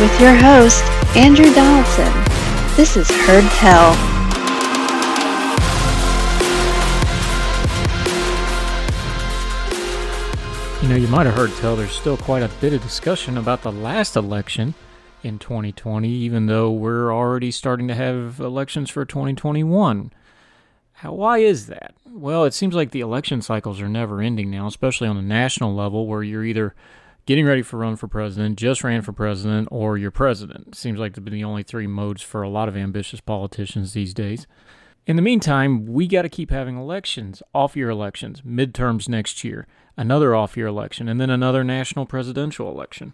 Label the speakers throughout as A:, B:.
A: With your host, Andrew Donaldson. This is Heard Tell.
B: You know, you might have heard tell there's still quite a bit of discussion about the last election in 2020, even though we're already starting to have elections for 2021. How, why is that? Well, it seems like the election cycles are never ending now, especially on the national level, where you're either getting ready for run for president, just ran for president, or you're president. Seems like to be the only three modes for a lot of ambitious politicians these days. In the meantime, we got to keep having elections, off year elections, midterms next year, another off year election, and then another national presidential election.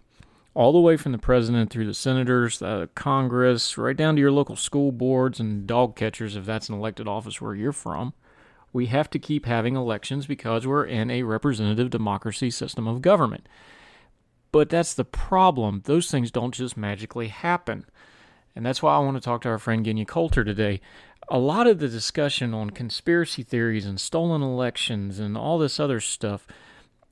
B: All the way from the president through the senators, the Congress, right down to your local school boards and dog catchers, if that's an elected office where you're from. We have to keep having elections because we're in a representative democracy system of government. But that's the problem. Those things don't just magically happen. And that's why I want to talk to our friend Genya Coulter today a lot of the discussion on conspiracy theories and stolen elections and all this other stuff,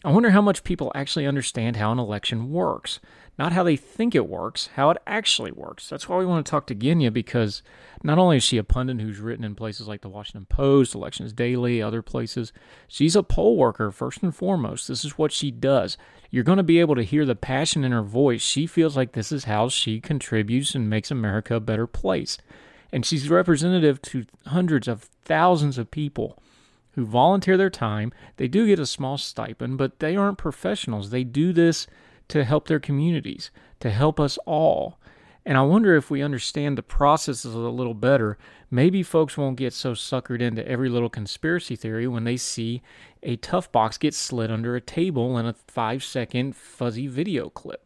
B: I wonder how much people actually understand how an election works. Not how they think it works, how it actually works. That's why we want to talk to Genya because not only is she a pundit who's written in places like the Washington Post, Elections Daily, other places, she's a poll worker first and foremost. This is what she does. You're going to be able to hear the passion in her voice. She feels like this is how she contributes and makes America a better place. And she's representative to hundreds of thousands of people who volunteer their time. They do get a small stipend, but they aren't professionals. They do this to help their communities, to help us all. And I wonder if we understand the processes a little better, maybe folks won't get so suckered into every little conspiracy theory when they see a tough box get slid under a table in a five second fuzzy video clip.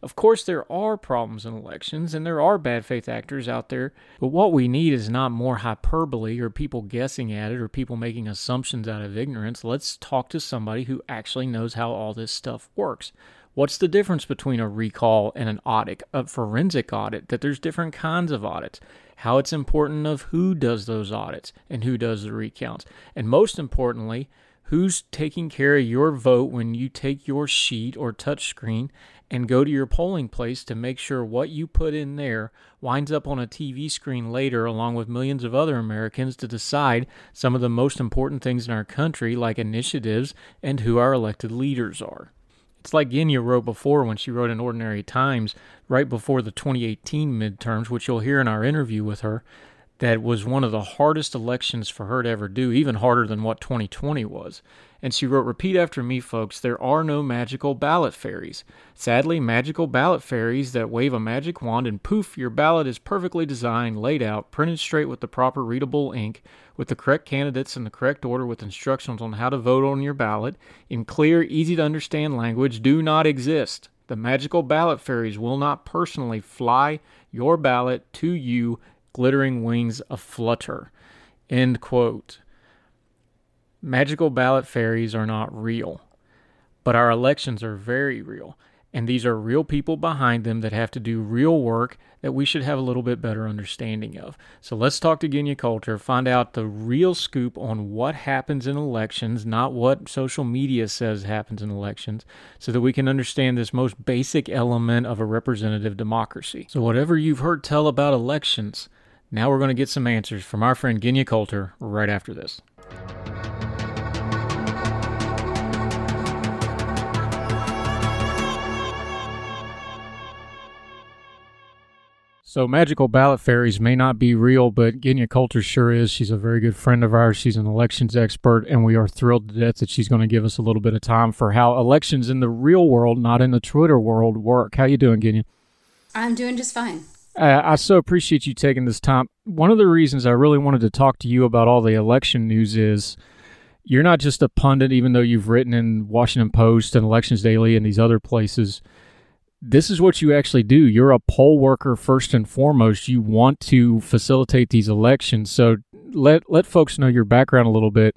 B: Of course, there are problems in elections and there are bad faith actors out there, but what we need is not more hyperbole or people guessing at it or people making assumptions out of ignorance. Let's talk to somebody who actually knows how all this stuff works. What's the difference between a recall and an audit, a forensic audit? That there's different kinds of audits, how it's important of who does those audits and who does the recounts, and most importantly, who's taking care of your vote when you take your sheet or touch screen and go to your polling place to make sure what you put in there winds up on a TV screen later, along with millions of other Americans, to decide some of the most important things in our country, like initiatives and who our elected leaders are. It's like Genya wrote before when she wrote in Ordinary Times right before the 2018 midterms, which you'll hear in our interview with her, that was one of the hardest elections for her to ever do, even harder than what 2020 was. And she wrote, Repeat after me, folks, there are no magical ballot fairies. Sadly, magical ballot fairies that wave a magic wand and poof, your ballot is perfectly designed, laid out, printed straight with the proper readable ink, with the correct candidates in the correct order, with instructions on how to vote on your ballot, in clear, easy to understand language, do not exist. The magical ballot fairies will not personally fly your ballot to you, glittering wings aflutter. End quote. Magical ballot fairies are not real, but our elections are very real. And these are real people behind them that have to do real work that we should have a little bit better understanding of. So let's talk to Genya Coulter, find out the real scoop on what happens in elections, not what social media says happens in elections, so that we can understand this most basic element of a representative democracy. So, whatever you've heard tell about elections, now we're going to get some answers from our friend Genya Coulter right after this. So magical ballot fairies may not be real, but Genya Coulter sure is. She's a very good friend of ours. She's an elections expert, and we are thrilled to death that she's going to give us a little bit of time for how elections in the real world, not in the Twitter world, work. How you doing, Genya?
C: I'm doing just fine.
B: Uh, I so appreciate you taking this time. One of the reasons I really wanted to talk to you about all the election news is you're not just a pundit, even though you've written in Washington Post and Elections Daily and these other places this is what you actually do. You're a poll worker first and foremost. You want to facilitate these elections. So let let folks know your background a little bit.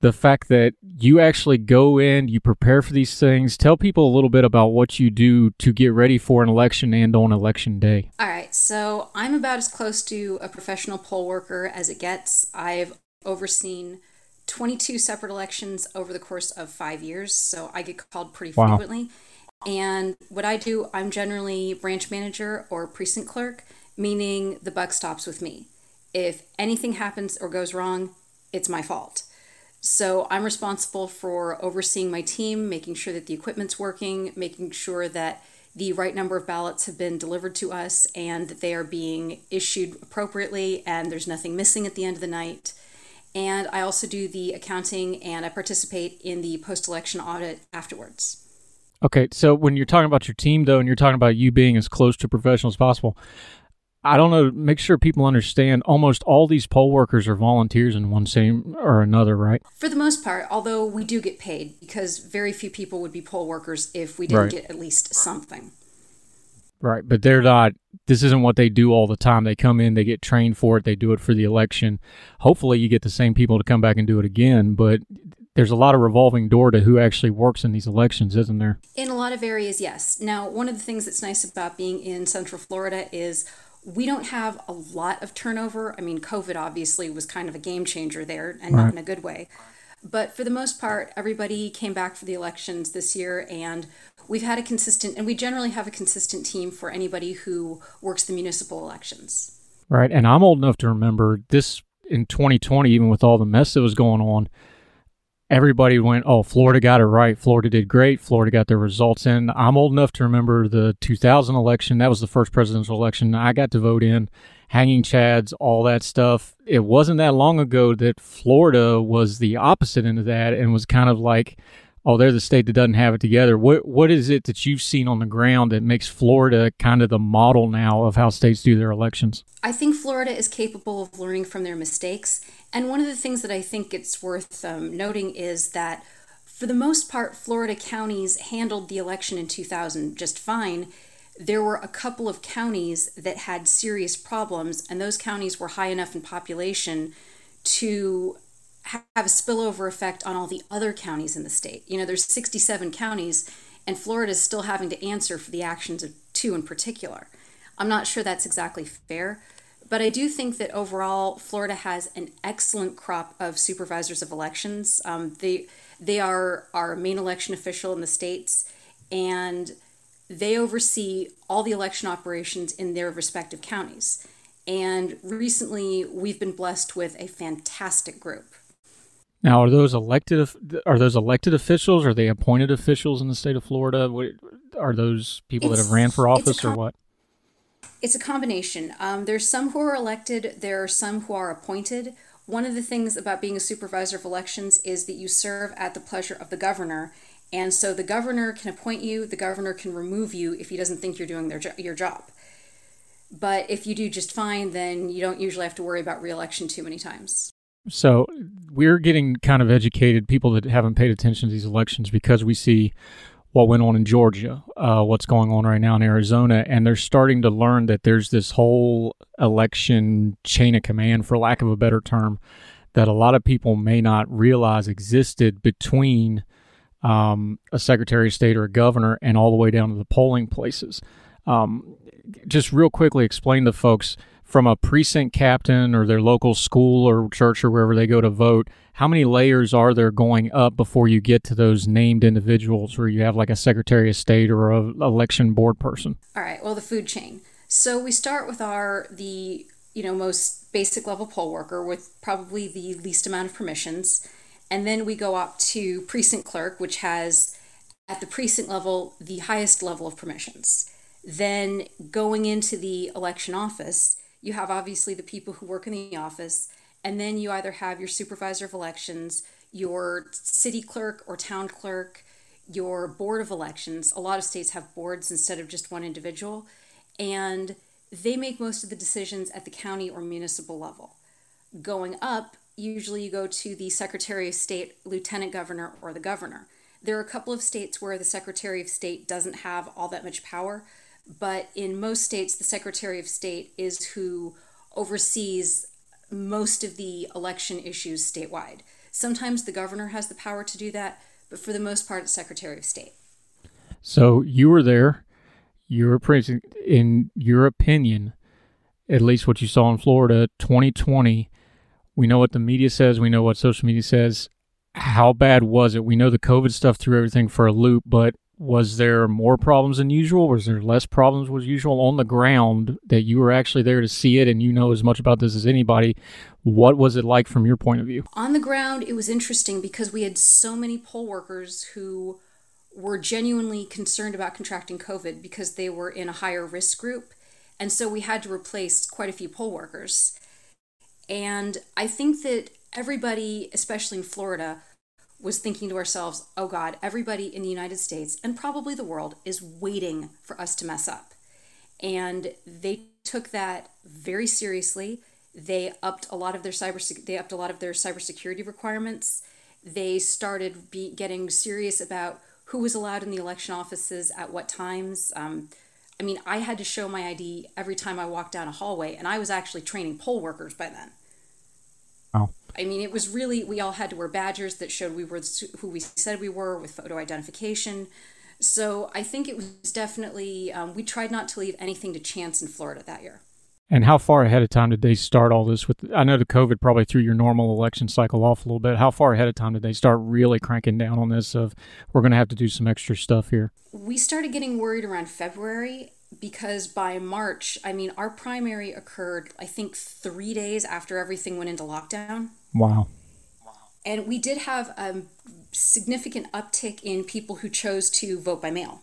B: The fact that you actually go in, you prepare for these things. Tell people a little bit about what you do to get ready for an election and on election day.
C: All right. So I'm about as close to a professional poll worker as it gets. I've overseen 22 separate elections over the course of five years. So I get called pretty wow. frequently. And what I do, I'm generally branch manager or precinct clerk, meaning the buck stops with me. If anything happens or goes wrong, it's my fault. So I'm responsible for overseeing my team, making sure that the equipment's working, making sure that the right number of ballots have been delivered to us and that they are being issued appropriately and there's nothing missing at the end of the night. And I also do the accounting and I participate in the post election audit afterwards.
B: Okay, so when you're talking about your team, though, and you're talking about you being as close to professional as possible, I don't know. Make sure people understand. Almost all these poll workers are volunteers in one same or another, right?
C: For the most part, although we do get paid because very few people would be poll workers if we didn't right. get at least something.
B: Right, but they're not. This isn't what they do all the time. They come in, they get trained for it, they do it for the election. Hopefully, you get the same people to come back and do it again. But there's a lot of revolving door to who actually works in these elections, isn't there?
C: In a lot of areas, yes. Now, one of the things that's nice about being in Central Florida is we don't have a lot of turnover. I mean, COVID obviously was kind of a game changer there and right. not in a good way. But for the most part, everybody came back for the elections this year, and we've had a consistent, and we generally have a consistent team for anybody who works the municipal elections.
B: Right. And I'm old enough to remember this in 2020, even with all the mess that was going on everybody went, oh, Florida got it right. Florida did great. Florida got their results in. I'm old enough to remember the 2000 election. That was the first presidential election I got to vote in. Hanging chads, all that stuff. It wasn't that long ago that Florida was the opposite end of that and was kind of like, oh, they're the state that doesn't have it together. What what is it that you've seen on the ground that makes Florida kind of the model now of how states do their elections?
C: I think Florida is capable of learning from their mistakes, and one of the things that I think it's worth um, noting is that. For the most part, Florida counties handled the election in 2000 just fine. There were a couple of counties that had serious problems, and those counties were high enough in population to have a spillover effect on all the other counties in the state. You know, there's 67 counties, and Florida is still having to answer for the actions of two in particular. I'm not sure that's exactly fair, but I do think that overall, Florida has an excellent crop of supervisors of elections. Um, they they are our main election official in the states, and they oversee all the election operations in their respective counties. And recently, we've been blessed with a fantastic group.
B: Now, are those elected? Are those elected officials? Are they appointed officials in the state of Florida? Are those people it's, that have ran for office com- or what?
C: It's a combination. Um, there's some who are elected. There are some who are appointed. One of the things about being a supervisor of elections is that you serve at the pleasure of the governor, and so the governor can appoint you. The governor can remove you if he doesn't think you're doing their jo- your job. But if you do just fine, then you don't usually have to worry about reelection too many times.
B: So we're getting kind of educated, people that haven't paid attention to these elections, because we see what went on in Georgia, uh, what's going on right now in Arizona, and they're starting to learn that there's this whole election chain of command, for lack of a better term, that a lot of people may not realize existed between um, a secretary of state or a governor and all the way down to the polling places. Um, just real quickly explain to folks from a precinct captain or their local school or church or wherever they go to vote, how many layers are there going up before you get to those named individuals where you have like a secretary of state or a election board person?
C: All right, well the food chain. So we start with our the you know most basic level poll worker with probably the least amount of permissions, and then we go up to precinct clerk which has at the precinct level the highest level of permissions. Then going into the election office, you have obviously the people who work in the office, and then you either have your supervisor of elections, your city clerk or town clerk, your board of elections. A lot of states have boards instead of just one individual, and they make most of the decisions at the county or municipal level. Going up, usually you go to the Secretary of State, Lieutenant Governor, or the Governor. There are a couple of states where the Secretary of State doesn't have all that much power, but in most states, the Secretary of State is who oversees most of the election issues statewide. Sometimes the governor has the power to do that, but for the most part, it's Secretary of State.
B: So you were there. You were present. In your opinion, at least what you saw in Florida, 2020. We know what the media says. We know what social media says. How bad was it? We know the COVID stuff threw everything for a loop, but was there more problems than usual? Was there less problems than usual on the ground that you were actually there to see it and you know as much about this as anybody? What was it like from your point of view?
C: On the ground, it was interesting because we had so many poll workers who were genuinely concerned about contracting COVID because they were in a higher risk group. And so we had to replace quite a few poll workers. And I think that everybody, especially in Florida, was thinking to ourselves, oh God, everybody in the United States and probably the world is waiting for us to mess up. And they took that very seriously. They upped a lot of their cyber they upped a lot of their cybersecurity requirements. They started be, getting serious about who was allowed in the election offices at what times. Um, I mean, I had to show my ID every time I walked down a hallway, and I was actually training poll workers by then.
B: Oh.
C: I mean, it was really, we all had to wear badges that showed we were who we said we were with photo identification. So I think it was definitely, um, we tried not to leave anything to chance in Florida that year.
B: And how far ahead of time did they start all this with? I know the COVID probably threw your normal election cycle off a little bit. How far ahead of time did they start really cranking down on this? Of we're going to have to do some extra stuff here.
C: We started getting worried around February, because by March, I mean, our primary occurred, I think, three days after everything went into lockdown.
B: Wow.
C: And we did have a significant uptick in people who chose to vote by mail,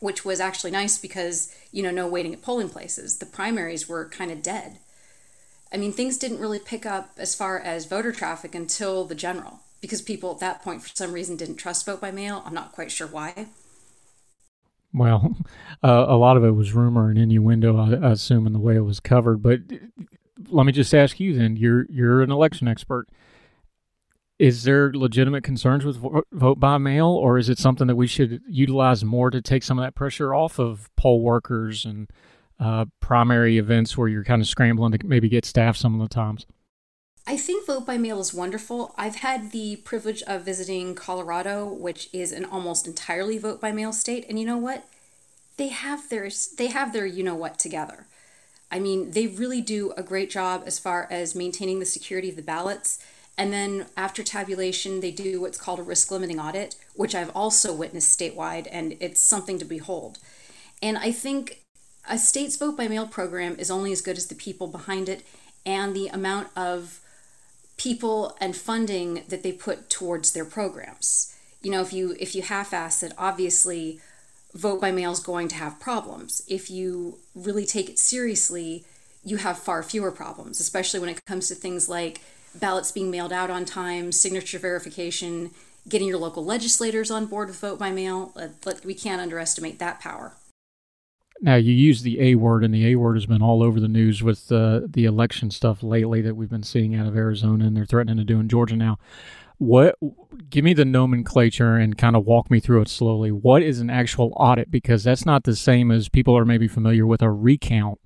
C: which was actually nice because, you know, no waiting at polling places. The primaries were kind of dead. I mean, things didn't really pick up as far as voter traffic until the general because people at that point, for some reason, didn't trust vote by mail. I'm not quite sure why.
B: Well, uh, a lot of it was rumor and innuendo, I, I assume, in the way it was covered. But let me just ask you then: you're you're an election expert. Is there legitimate concerns with vote by mail, or is it something that we should utilize more to take some of that pressure off of poll workers and uh, primary events where you're kind of scrambling to maybe get staff some of the times?
C: I think vote by mail is wonderful. I've had the privilege of visiting Colorado, which is an almost entirely vote by mail state, and you know what? They have their they have their you know what together. I mean, they really do a great job as far as maintaining the security of the ballots. And then after tabulation, they do what's called a risk limiting audit, which I've also witnessed statewide, and it's something to behold. And I think a state's vote by mail program is only as good as the people behind it and the amount of people and funding that they put towards their programs. You know, if you if you half-ass it, obviously vote by mail is going to have problems. If you really take it seriously, you have far fewer problems, especially when it comes to things like ballots being mailed out on time, signature verification, getting your local legislators on board with vote by mail. We can't underestimate that power.
B: Now you use the A word, and the A word has been all over the news with uh, the election stuff lately that we've been seeing out of Arizona, and they're threatening to do in Georgia now. What? Give me the nomenclature and kind of walk me through it slowly. What is an actual audit? Because that's not the same as people are maybe familiar with a recount,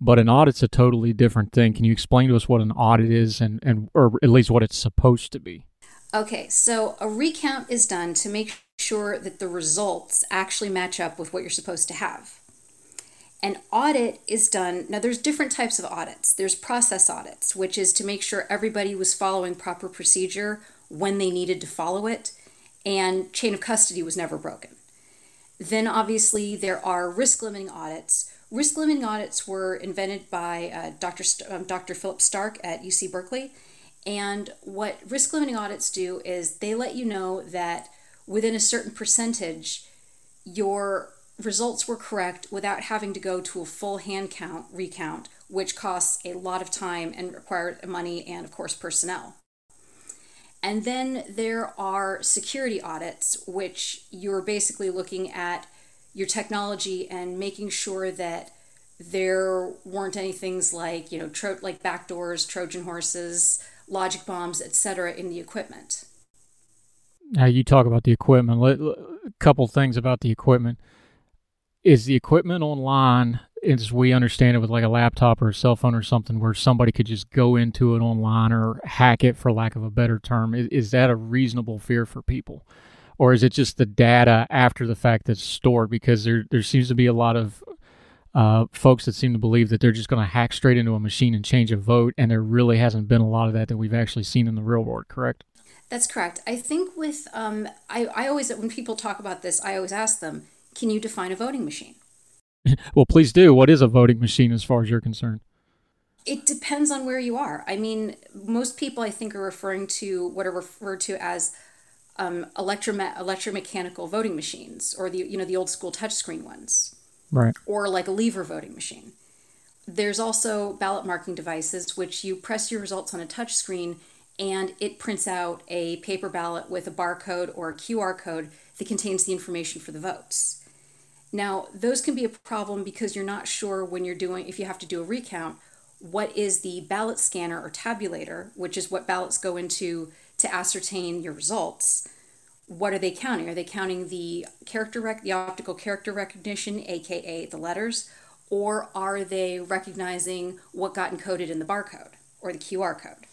B: but an audit's a totally different thing. Can you explain to us what an audit is, and and or at least what it's supposed to be?
C: Okay, so a recount is done to make sure that the results actually match up with what you're supposed to have. An audit is done. Now, there's different types of audits. There's process audits, which is to make sure everybody was following proper procedure when they needed to follow it, and chain of custody was never broken. Then, obviously, there are risk limiting audits. Risk limiting audits were invented by uh, Dr. St- um, Dr. Philip Stark at UC Berkeley. And what risk limiting audits do is they let you know that within a certain percentage, your results were correct without having to go to a full hand count recount, which costs a lot of time and required money and, of course, personnel. And then there are security audits, which you're basically looking at your technology and making sure that there weren't any things like you know tro- like backdoors, Trojan horses, logic bombs, etc. in the equipment.
B: Now you talk about the equipment. A couple things about the equipment. Is the equipment online, as we understand it, with like a laptop or a cell phone or something, where somebody could just go into it online or hack it, for lack of a better term? Is, is that a reasonable fear for people? or is it just the data after the fact that's stored? Because there there seems to be a lot of uh, folks that seem to believe that they're just going to hack straight into a machine and change a vote, and there really hasn't been a lot of that that we've actually seen in the real world. Correct?
C: That's correct. I think with um, I I always when people talk about this, I always ask them, can you define a voting machine?
B: well, please do. What is a voting machine as far as you're concerned?
C: It depends on where you are. I mean, most people I think are referring to what are referred to as um, electrome- electromechanical voting machines or the you know the old school touchscreen ones,
B: right?
C: Or like a lever voting machine. There's also ballot marking devices which you press your results on a touchscreen and it prints out a paper ballot with a barcode or a QR code that contains the information for the votes. Now, those can be a problem because you're not sure when you're doing if you have to do a recount what is the ballot scanner or tabulator, which is what ballots go into to ascertain your results, what are they counting? Are they counting the character rec- the optical character recognition, aka the letters, or are they recognizing what got encoded in the barcode or the QR code?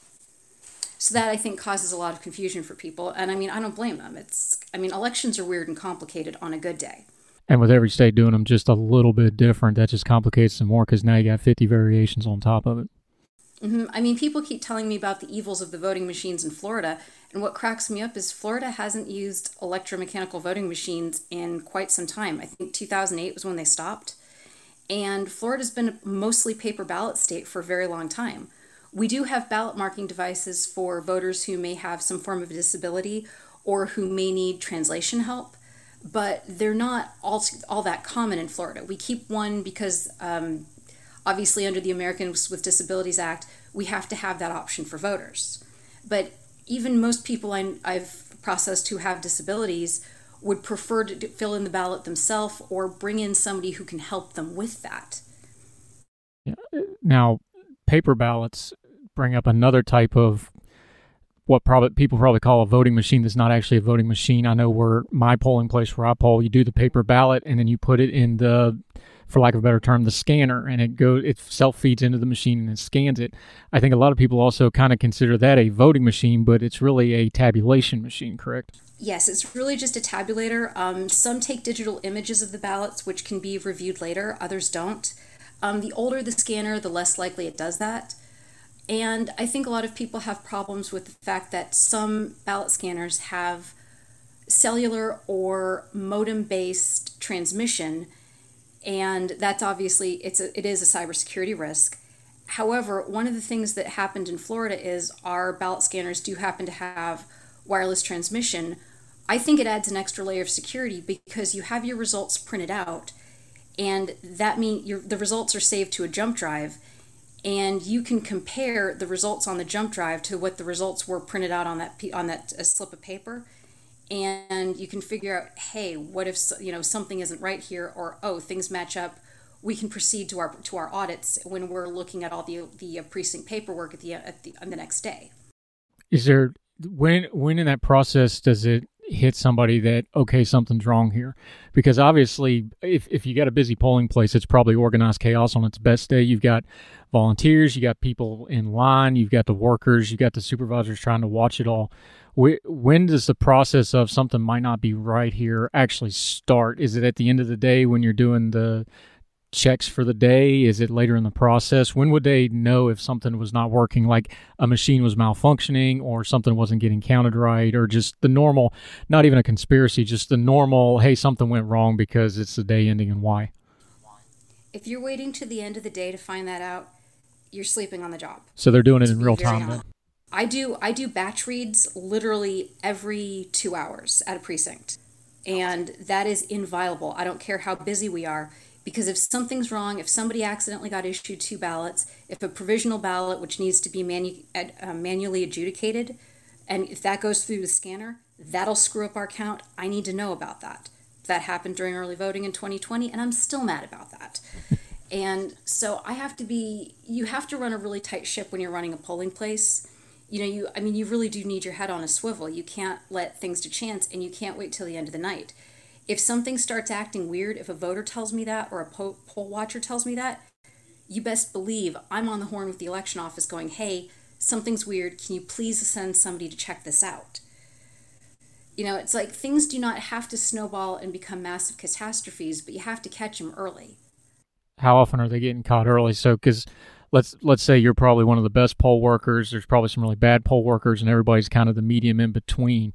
C: So that I think causes a lot of confusion for people, and I mean I don't blame them. It's I mean elections are weird and complicated on a good day.
B: And with every state doing them just a little bit different, that just complicates them more because now you got 50 variations on top of it.
C: Mm-hmm. I mean, people keep telling me about the evils of the voting machines in Florida, and what cracks me up is Florida hasn't used electromechanical voting machines in quite some time. I think 2008 was when they stopped. And Florida's been a mostly paper ballot state for a very long time. We do have ballot marking devices for voters who may have some form of disability or who may need translation help, but they're not all, all that common in Florida. We keep one because um, Obviously, under the Americans with Disabilities Act, we have to have that option for voters. But even most people I, have processed who have disabilities would prefer to fill in the ballot themselves or bring in somebody who can help them with that.
B: Now, paper ballots bring up another type of what probably people probably call a voting machine that's not actually a voting machine. I know where my polling place where I poll, you do the paper ballot and then you put it in the for lack of a better term, the scanner, and it goes it self feeds into the machine and it scans it. I think a lot of people also kind of consider that a voting machine, but it's really a tabulation machine, correct?
C: Yes, it's really just a tabulator. Um, some take digital images of the ballots, which can be reviewed later. Others don't. Um, the older the scanner, the less likely it does that. And I think a lot of people have problems with the fact that some ballot scanners have cellular or modem based transmission and that's obviously it's a, it is a cybersecurity risk. However, one of the things that happened in Florida is our ballot scanners do happen to have wireless transmission. I think it adds an extra layer of security because you have your results printed out, and that means the results are saved to a jump drive, and you can compare the results on the jump drive to what the results were printed out on that on that slip of paper. And you can figure out hey what if you know something isn't right here or oh things match up. We can proceed to our to our audits when we're looking at all the the uh, precinct paperwork at the at the on the next day.
B: Is there when when in that process does it hit somebody that okay something's wrong here. Because obviously if, if you got a busy polling place it's probably organized chaos on its best day. You've got volunteers you got people in line you've got the workers you've got the supervisors trying to watch it all. When does the process of something might not be right here actually start? Is it at the end of the day when you're doing the checks for the day? Is it later in the process? When would they know if something was not working, like a machine was malfunctioning or something wasn't getting counted right, or just the normal, not even a conspiracy, just the normal, hey, something went wrong because it's the day ending and why?
C: If you're waiting to the end of the day to find that out, you're sleeping on the job.
B: So they're doing it in real time.
C: I do I do batch reads literally every two hours at a precinct. And that is inviolable. I don't care how busy we are, because if something's wrong, if somebody accidentally got issued two ballots, if a provisional ballot, which needs to be manu- uh, manually adjudicated, and if that goes through the scanner, that'll screw up our count. I need to know about that. That happened during early voting in 2020, and I'm still mad about that. and so I have to be, you have to run a really tight ship when you're running a polling place you know you i mean you really do need your head on a swivel you can't let things to chance and you can't wait till the end of the night if something starts acting weird if a voter tells me that or a poll watcher tells me that you best believe i'm on the horn with the election office going hey something's weird can you please send somebody to check this out you know it's like things do not have to snowball and become massive catastrophes but you have to catch them early
B: how often are they getting caught early so because let's let's say you're probably one of the best poll workers. There's probably some really bad poll workers, and everybody's kind of the medium in between.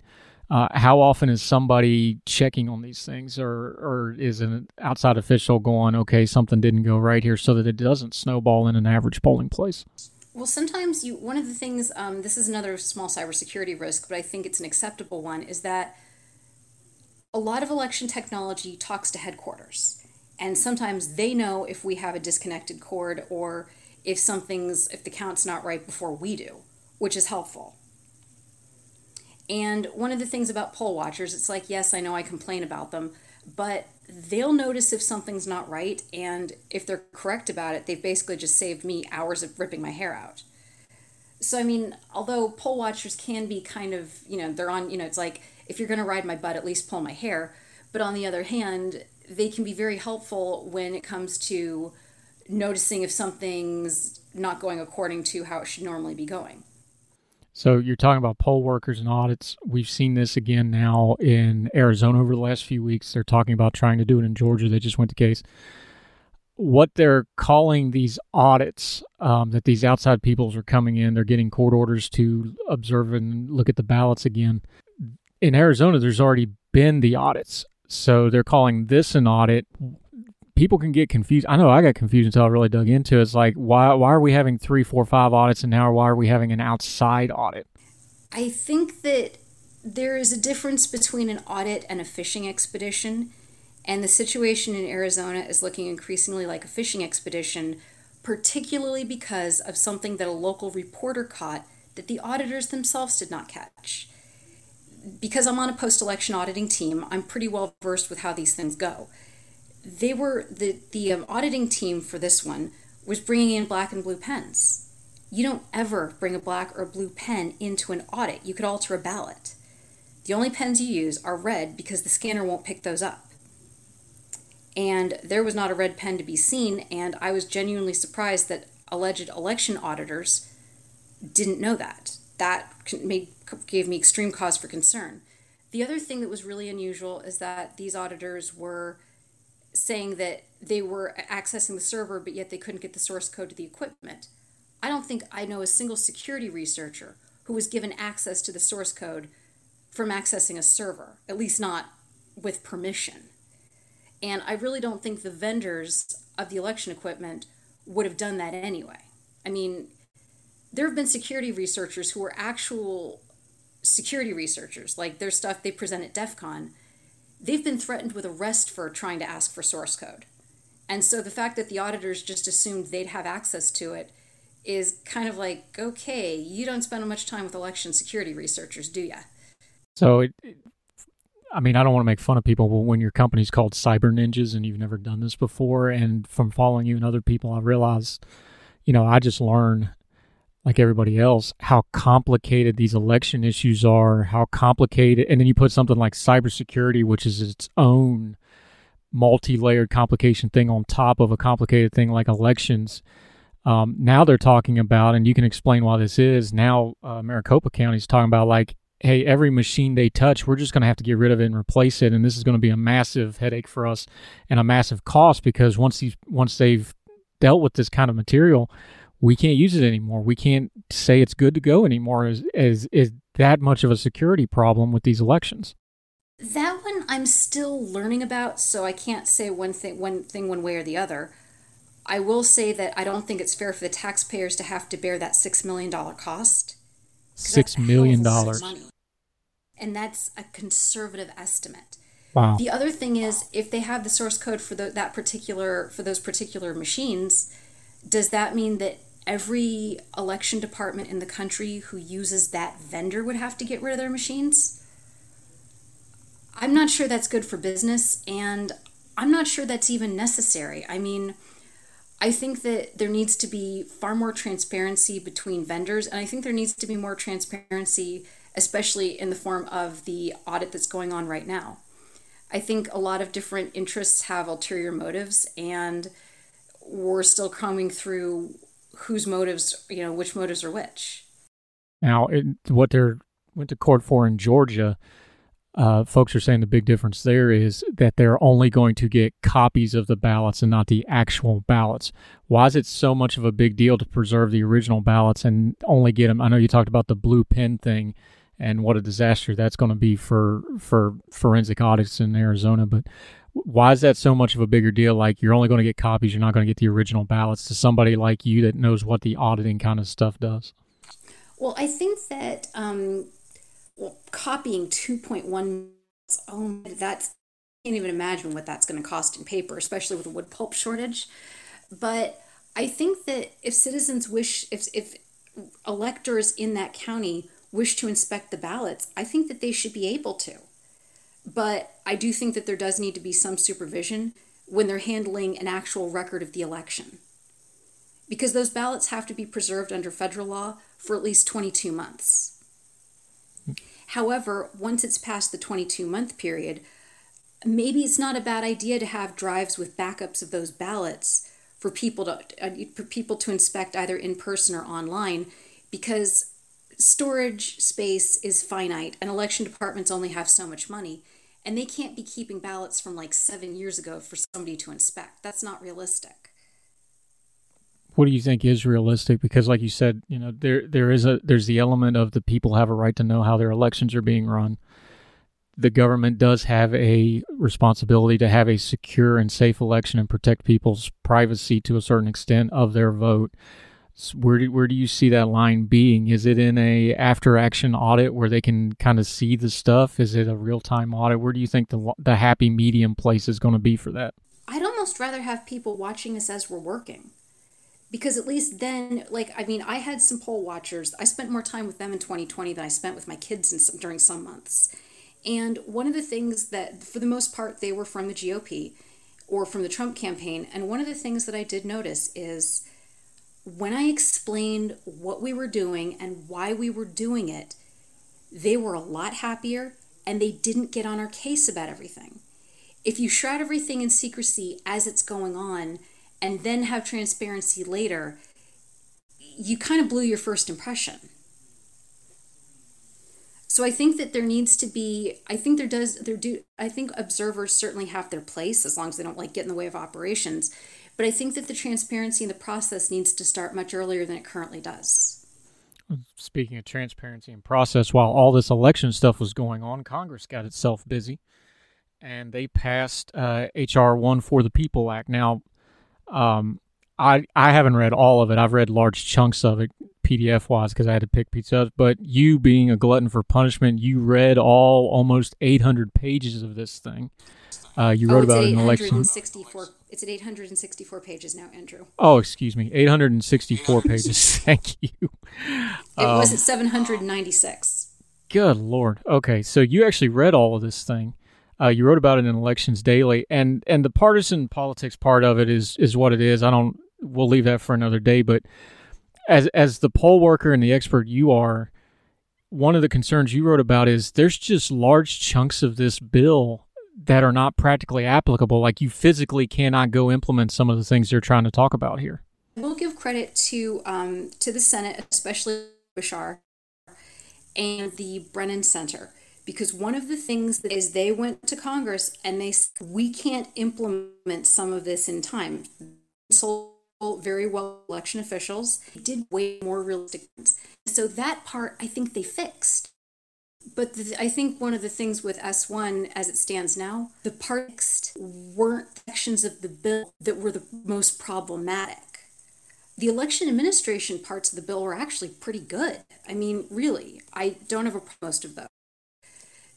B: Uh, how often is somebody checking on these things, or or is an outside official going, okay, something didn't go right here, so that it doesn't snowball in an average polling place?
C: Well, sometimes you. One of the things, um, this is another small cybersecurity risk, but I think it's an acceptable one, is that a lot of election technology talks to headquarters, and sometimes they know if we have a disconnected cord or if something's if the count's not right before we do, which is helpful. And one of the things about poll watchers, it's like, yes, I know I complain about them, but they'll notice if something's not right. And if they're correct about it, they've basically just saved me hours of ripping my hair out. So, I mean, although poll watchers can be kind of, you know, they're on, you know, it's like, if you're going to ride my butt, at least pull my hair. But on the other hand, they can be very helpful when it comes to noticing if something's not going according to how it should normally be going.
B: So you're talking about poll workers and audits. We've seen this again now in Arizona over the last few weeks. They're talking about trying to do it in Georgia. They just went to case. What they're calling these audits, um, that these outside peoples are coming in, they're getting court orders to observe and look at the ballots again. In Arizona, there's already been the audits. So they're calling this an audit people can get confused. I know I got confused until I really dug into it. It's like why why are we having three, four, five audits, and now why are we having an outside audit?
C: I think that there is a difference between an audit and a fishing expedition, and the situation in Arizona is looking increasingly like a fishing expedition, particularly because of something that a local reporter caught that the auditors themselves did not catch. Because I'm on a post election auditing team, I'm pretty well versed with how these things go they were the the um, auditing team for this one was bringing in black and blue pens. You don't ever bring a black or blue pen into an audit. You could alter a ballot. The only pens you use are red because the scanner won't pick those up. And there was not a red pen to be seen, and I was genuinely surprised that alleged election auditors didn't know that. That made, gave me extreme cause for concern. The other thing that was really unusual is that these auditors were saying that they were accessing the server, but yet they couldn't get the source code to the equipment. I don't think I know a single security researcher who was given access to the source code from accessing a server, at least not with permission. And I really don't think the vendors of the election equipment would have done that anyway. I mean, there have been security researchers who were actual security researchers, like their stuff they present at DEF CON they've been threatened with arrest for trying to ask for source code. And so the fact that the auditors just assumed they'd have access to it is kind of like, okay, you don't spend much time with election security researchers, do you?
B: So, it, it, I mean, I don't want to make fun of people, but when your company's called Cyber Ninjas and you've never done this before, and from following you and other people, I realize, you know, I just learn like everybody else, how complicated these election issues are, how complicated, and then you put something like cybersecurity, which is its own multi-layered complication thing on top of a complicated thing like elections. Um, now they're talking about, and you can explain why this is. Now uh, Maricopa County is talking about like, hey, every machine they touch, we're just going to have to get rid of it and replace it, and this is going to be a massive headache for us and a massive cost because once these once they've dealt with this kind of material we can't use it anymore. We can't say it's good to go anymore. Is is is that much of a security problem with these elections?
C: That one I'm still learning about, so I can't say one thing one thing one way or the other. I will say that I don't think it's fair for the taxpayers to have to bear that six million dollar cost.
B: Six million dollars.
C: And that's a conservative estimate.
B: Wow.
C: The other thing is, if they have the source code for the, that particular for those particular machines, does that mean that every election department in the country who uses that vendor would have to get rid of their machines? I'm not sure that's good for business, and I'm not sure that's even necessary. I mean, I think that there needs to be far more transparency between vendors, and I think there needs to be more transparency, especially in the form of the audit that's going on right now. I think a lot of different interests have ulterior motives, and we're still combing through whose motives, you know, which motives are which.
B: Now, it, what they're went to court for in Georgia, uh, folks are saying the big difference there is that they're only going to get copies of the ballots and not the actual ballots. Why is it so much of a big deal to preserve the original ballots and only get them? I know you talked about the blue pen thing and what a disaster that's going to be for for forensic audits in Arizona. But why is that so much of a bigger deal? Like you're only going to get copies, you're not going to get the original ballots to somebody like you that knows what the auditing kind of stuff does.
C: Well, I think that um, well, copying 2.1 oh, that's I can't even imagine what that's going to cost in paper, especially with a wood pulp shortage. But I think that if citizens wish, if if electors in that county wish to inspect the ballots, I think that they should be able to. But I do think that there does need to be some supervision when they're handling an actual record of the election. Because those ballots have to be preserved under federal law for at least 22 months. However, once it's past the 22 month period, maybe it's not a bad idea to have drives with backups of those ballots for people to uh, for people to inspect either in person or online because storage space is finite and election departments only have so much money and they can't be keeping ballots from like seven years ago for somebody to inspect. That's not realistic.
B: What do you think is realistic? Because like you said you know there there is a there's the element of the people have a right to know how their elections are being run. The government does have a responsibility to have a secure and safe election and protect people's privacy to a certain extent of their vote where do, where do you see that line being? Is it in a after action audit where they can kind of see the stuff? Is it a real time audit? Where do you think the the happy medium place is going to be for that?
C: I'd almost rather have people watching us as we're working. Because at least then, like, I mean, I had some poll watchers. I spent more time with them in 2020 than I spent with my kids in some, during some months. And one of the things that, for the most part, they were from the GOP or from the Trump campaign. And one of the things that I did notice is when I explained what we were doing and why we were doing it, they were a lot happier and they didn't get on our case about everything. If you shroud everything in secrecy as it's going on and then have transparency later, you kind of blew your first impression. So I think that there needs to be I think there does there do I think observers certainly have their place as long as they don't like get in the way of operations but I think that the transparency in the process needs to start much earlier than it currently does.
B: Speaking of transparency and process, while all this election stuff was going on, Congress got itself busy and they passed uh, H.R. 1 for the People Act. Now, um, I, I haven't read all of it. I've read large chunks of it PDF wise because I had to pick pieces. But you, being a glutton for punishment, you read all almost 800 pages of this thing. Uh, you wrote
C: oh,
B: about an election.
C: It's at 864 pages now, Andrew.
B: Oh, excuse me, 864 pages. Thank you.
C: It um, was at 796.
B: Good lord. Okay, so you actually read all of this thing. Uh, you wrote about it in Elections Daily, and and the partisan politics part of it is is what it is. I don't. We'll leave that for another day. But as as the poll worker and the expert you are, one of the concerns you wrote about is there's just large chunks of this bill that are not practically applicable. Like you physically cannot go implement some of the things they're trying to talk about here.
C: We'll give credit to um, to the Senate, especially Klobuchar and the Brennan Center, because one of the things that is they went to Congress and they we can't implement some of this in time. So very well election officials did way more realistic. So that part I think they fixed but the, I think one of the things with S1 as it stands now, the parts weren't sections of the bill that were the most problematic. The election administration parts of the bill were actually pretty good. I mean, really, I don't have a most of those.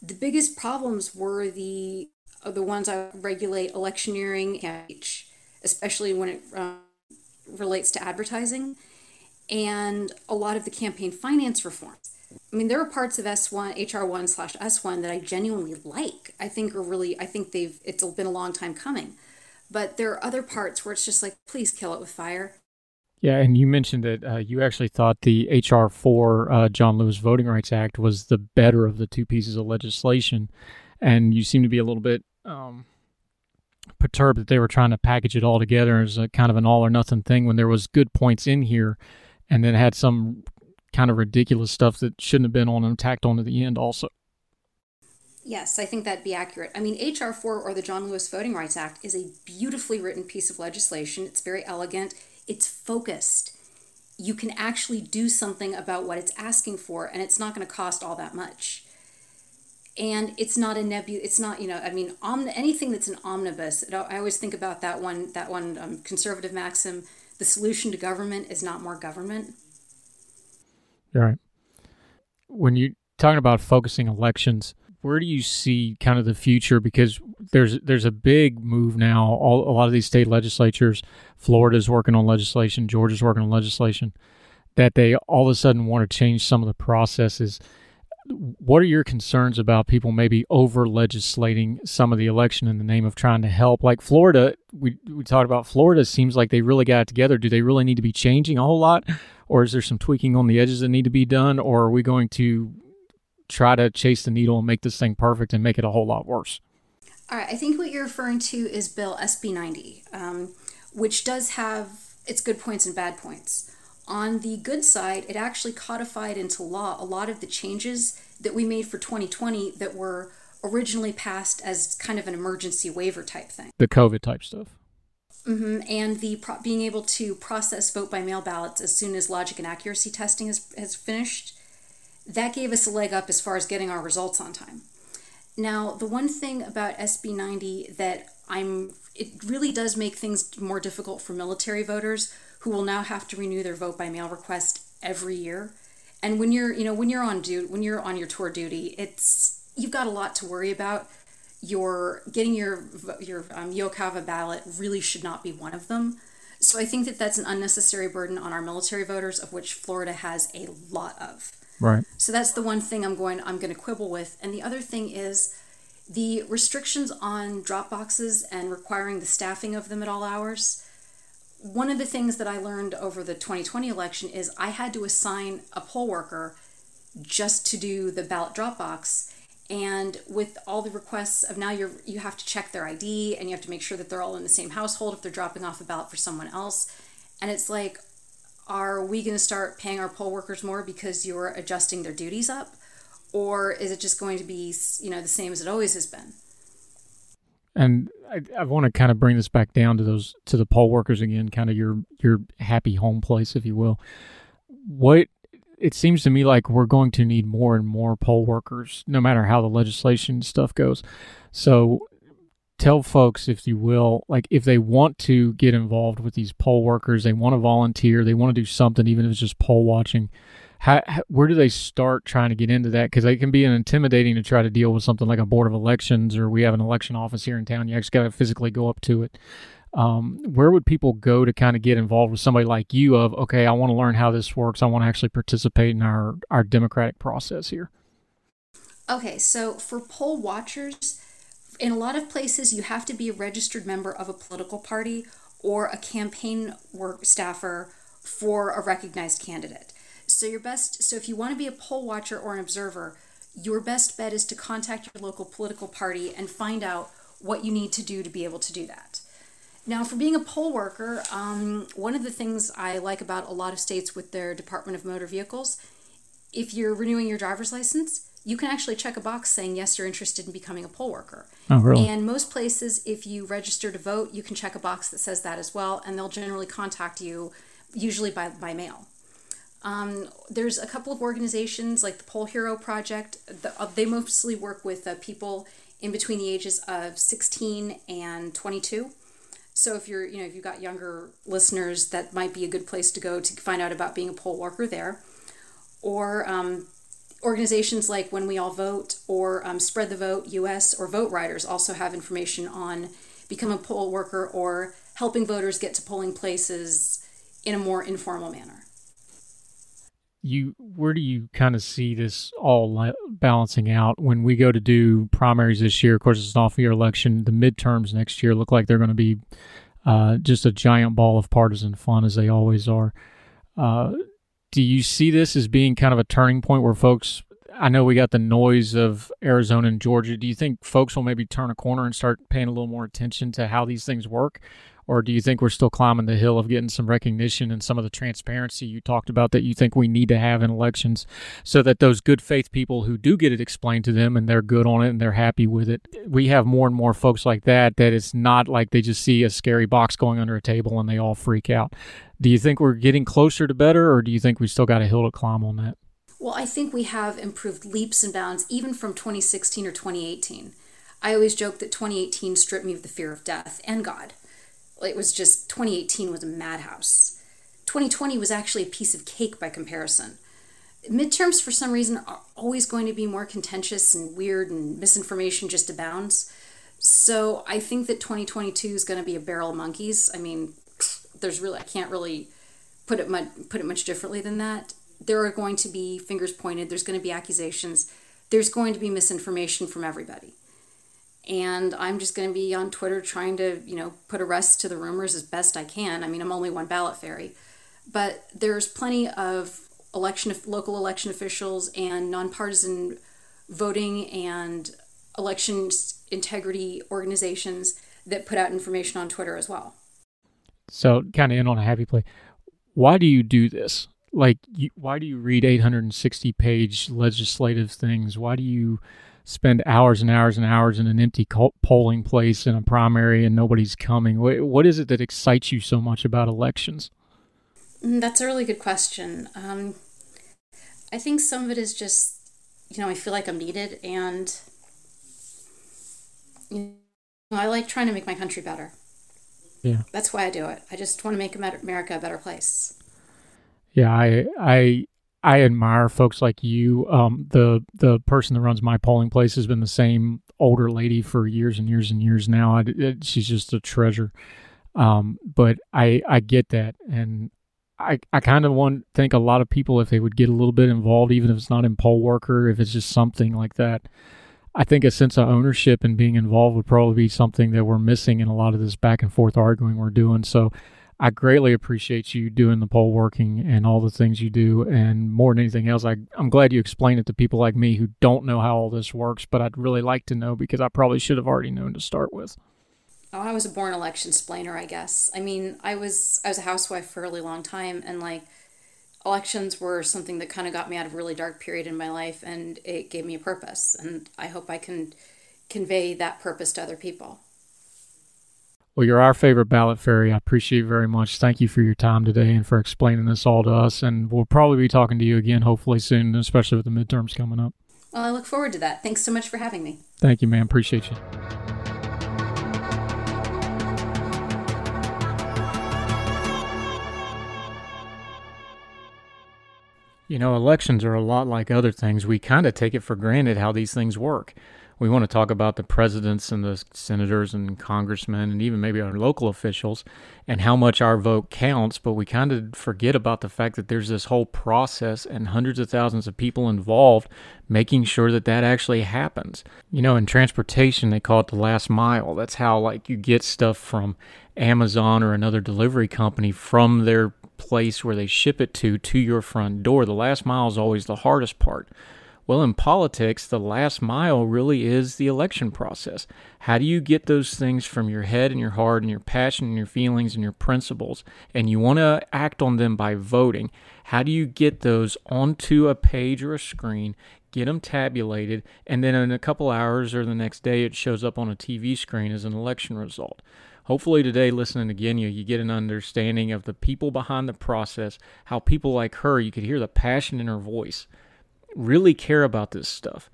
C: The biggest problems were the are the ones that regulate electioneering, especially when it um, relates to advertising, and a lot of the campaign finance reforms. I mean, there are parts of S1, HR1 slash S1 that I genuinely like. I think are really, I think they've, it's been a long time coming. But there are other parts where it's just like, please kill it with fire.
B: Yeah, and you mentioned that uh, you actually thought the HR four uh, John Lewis Voting Rights Act was the better of the two pieces of legislation, and you seem to be a little bit um, perturbed that they were trying to package it all together as a kind of an all or nothing thing when there was good points in here, and then had some kind of ridiculous stuff that shouldn't have been on them tacked on at the end also.
C: Yes, I think that'd be accurate. I mean, H.R. 4 or the John Lewis Voting Rights Act is a beautifully written piece of legislation. It's very elegant it's focused. You can actually do something about what it's asking for, and it's not going to cost all that much. And it's not a nebula It's not you know. I mean, anything that's an omnibus. I always think about that one. That one um, conservative maxim: the solution to government is not more government.
B: All right. When you're talking about focusing elections, where do you see kind of the future? Because there's there's a big move now. All a lot of these state legislatures, Florida's working on legislation, Georgia's working on legislation, that they all of a sudden want to change some of the processes. What are your concerns about people maybe over legislating some of the election in the name of trying to help? Like Florida, we we talked about Florida. Seems like they really got it together. Do they really need to be changing a whole lot, or is there some tweaking on the edges that need to be done, or are we going to try to chase the needle and make this thing perfect and make it a whole lot worse.
C: All right, I think what you're referring to is Bill SB 90, um, which does have its good points and bad points. On the good side, it actually codified into law a lot of the changes that we made for 2020 that were originally passed as kind of an emergency waiver type thing.
B: The COVID type stuff.
C: Mm-hmm. And the pro- being able to process vote by mail ballots as soon as logic and accuracy testing has, has finished that gave us a leg up as far as getting our results on time. Now, the one thing about SB 90 that I'm, it really does make things more difficult for military voters who will now have to renew their vote by mail request every year. And when you're, you know, when you're on duty, when you're on your tour duty, it's you've got a lot to worry about. Your getting your your um, UOCAVA ballot really should not be one of them. So I think that that's an unnecessary burden on our military voters, of which Florida has a lot of.
B: Right.
C: So that's the one thing I'm going I'm going to quibble with. And the other thing is the restrictions on drop boxes and requiring the staffing of them at all hours. One of the things that I learned over the 2020 election is I had to assign a poll worker just to do the ballot drop box and with all the requests of now you're you have to check their ID and you have to make sure that they're all in the same household if they're dropping off a ballot for someone else. And it's like are we going to start paying our poll workers more because you're adjusting their duties up? Or is it just going to be you know the same as it always has been
B: and I, I want to kind of bring this back down to those to the poll workers again kind of your your happy home place if you will what it seems to me like we're going to need more and more poll workers no matter how the legislation stuff goes so tell folks, if you will, like if they want to get involved with these poll workers, they want to volunteer, they want to do something, even if it's just poll watching. How, how, where do they start trying to get into that? Because it can be an intimidating to try to deal with something like a board of elections, or we have an election office here in town. You actually got to physically go up to it. Um, where would people go to kind of get involved with somebody like you? Of okay, I want to learn how this works. I want to actually participate in our our democratic process here.
C: Okay, so for poll watchers, in a lot of places, you have to be a registered member of a political party or a campaign work staffer for a recognized candidate. So your best so if you want to be a poll watcher or an observer, your best bet is to contact your local political party and find out what you need to do to be able to do that. Now, for being a poll worker, um, one of the things I like about a lot of states with their Department of Motor Vehicles, if you're renewing your driver's license, you can actually check a box saying yes you're interested in becoming a poll worker
B: oh, really?
C: and most places if you register to vote you can check a box that says that as well and they'll generally contact you usually by, by mail um, there's a couple of organizations like the poll hero project the, uh, they mostly work with uh, people in between the ages of 16 and 22 so if you're you know if you've got younger listeners that might be a good place to go to find out about being a poll worker there or um, organizations like When We All Vote or um, Spread the Vote US or Vote Riders also have information on become a poll worker or helping voters get to polling places in a more informal manner.
B: You, where do you kind of see this all balancing out when we go to do primaries this year? Of course, it's an off-year election. The midterms next year look like they're going to be uh, just a giant ball of partisan fun, as they always are. Uh, do you see this as being kind of a turning point where folks I know we got the noise of Arizona and Georgia. Do you think folks will maybe turn a corner and start paying a little more attention to how these things work? Or do you think we're still climbing the hill of getting some recognition and some of the transparency you talked about that you think we need to have in elections so that those good faith people who do get it explained to them and they're good on it and they're happy with it, we have more and more folks like that, that it's not like they just see a scary box going under a table and they all freak out. Do you think we're getting closer to better or do you think we still got a hill to climb on that?
C: Well, I think we have improved leaps and bounds even from 2016 or 2018. I always joke that 2018 stripped me of the fear of death and God. It was just 2018 was a madhouse. 2020 was actually a piece of cake by comparison. Midterms, for some reason, are always going to be more contentious and weird, and misinformation just abounds. So I think that 2022 is going to be a barrel of monkeys. I mean, there's really I can't really put it much put it much differently than that there are going to be fingers pointed, there's going to be accusations, there's going to be misinformation from everybody. And I'm just going to be on Twitter trying to, you know, put a rest to the rumors as best I can. I mean, I'm only one ballot fairy, but there's plenty of election local election officials and nonpartisan voting and election integrity organizations that put out information on Twitter as well.
B: So, kind of in on a happy play. Why do you do this? like you, why do you read 860 page legislative things why do you spend hours and hours and hours in an empty polling place in a primary and nobody's coming. What, is it that excites you so much about elections?
C: Mm, that's a really good question. Um, i think some of it is just you know i feel like i'm needed and you know, i like trying to make my country better.
B: Yeah.
C: That's why i do it. I just want to make america a better place.
B: Yeah, I I I admire folks like you. Um, the the person that runs my polling place has been the same older lady for years and years and years now. I, it, she's just a treasure. Um, but I I get that, and I I kind of want think a lot of people if they would get a little bit involved, even if it's not in poll worker, if it's just something like that. I think a sense of ownership and being involved would probably be something that we're missing in a lot of this back and forth arguing we're doing. So I greatly appreciate you doing the poll working and all the things you do. And more than anything else, I, I'm glad you explain it to people like me who don't know how all this works, but I'd really like to know because I probably should have already known to start with.
C: Oh, I was a born election explainer, I guess. I mean, I was I was a housewife for a really long time, and like elections were something that kind of got me out of a really dark period in my life, and it gave me a purpose. And I hope I can convey that purpose to other people.
B: Well, you're our favorite ballot fairy. I appreciate you very much. Thank you for your time today and for explaining this all to us. And we'll probably be talking to you again, hopefully soon, especially with the midterms coming up.
C: Well, I look forward to that. Thanks so much for having me.
B: Thank you, man. Appreciate you. You know, elections are a lot like other things. We kind of take it for granted how these things work we want to talk about the presidents and the senators and congressmen and even maybe our local officials and how much our vote counts, but we kind of forget about the fact that there's this whole process and hundreds of thousands of people involved making sure that that actually happens. You know, in transportation, they call it the last mile. That's how, like, you get stuff from Amazon or another delivery company from their place where they ship it to to your front door. The last mile is always the hardest part. Well, in politics, the last mile really is the election process. How do you get those things from your head and your heart and your passion and your feelings and your principles? And you want to act on them by voting. How do you get those onto a page or a screen, get them tabulated, and then in a couple hours or the next day, it shows up on a TV screen as an election result? Hopefully, today, listening again, Genya, you get an understanding of the people behind the process, how people like her, you could hear the passion in her voice really care about this stuff.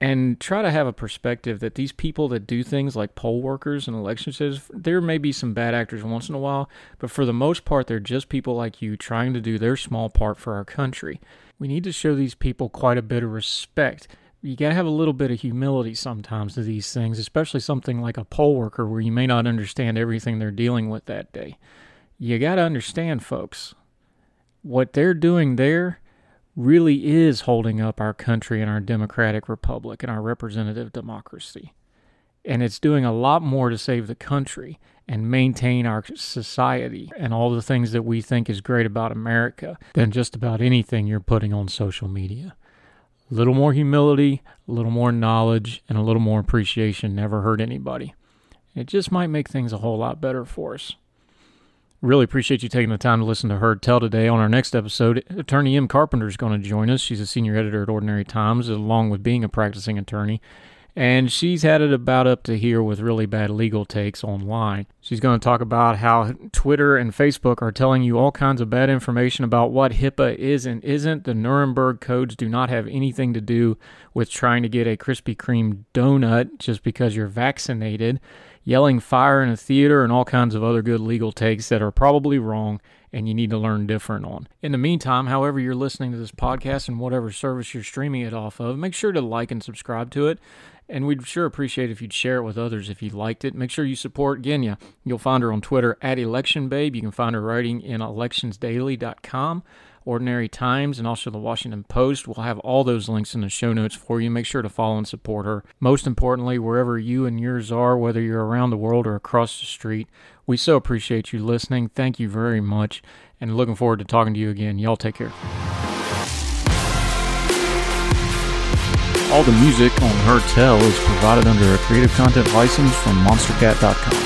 B: and try to have a perspective that these people that do things like poll workers and election officials, there may be some bad actors once in a while, but for the most part, they're just people like you trying to do their small part for our country. We need to show these people quite a bit of respect. You got to have a little bit of humility sometimes to these things, especially something like a poll worker where you may not understand everything they're dealing with that day. You got to understand, folks, what they're doing there really is holding up our country and our democratic republic and our representative democracy. And it's doing a lot more to save the country and maintain our society and all the things that we think is great about America than just about anything you're putting on social media. A little more humility, a little more knowledge, and a little more appreciation never hurt anybody. It just might make things a whole lot better for us. Really appreciate you taking the time to listen to her Tell today. On our next episode, attorney Em Carpenter is going to join us. She's a senior editor at Ordinary Times, along with being a practicing attorney. And she's had it about up to here with really bad legal takes online. She's going to talk about how Twitter and Facebook are telling you all kinds of bad information about what HIPAA is and isn't. The Nuremberg codes do not have anything to do with trying to get a Krispy Kreme donut just because you're vaccinated yelling fire in a theater, and all kinds of other good legal takes that are probably wrong and you need to learn different on. In the meantime, however you're listening to this podcast and whatever service you're streaming it off of, make sure to like and subscribe to it. And we'd sure appreciate if you'd share it with others if you liked it. Make sure you support Genya. You'll find her on Twitter at ElectionBabe. You can find her writing in electionsdaily.com. Ordinary Times, and also the Washington Post. We'll have all those links in the show notes for you. Make sure to follow and support her. Most importantly, wherever you and yours are, whether you're around the world or across the street, we so appreciate you listening. Thank you very much, and looking forward to talking to you again. Y'all take care. All the music on Her Tell is provided under a Creative Content license from MonsterCat.com.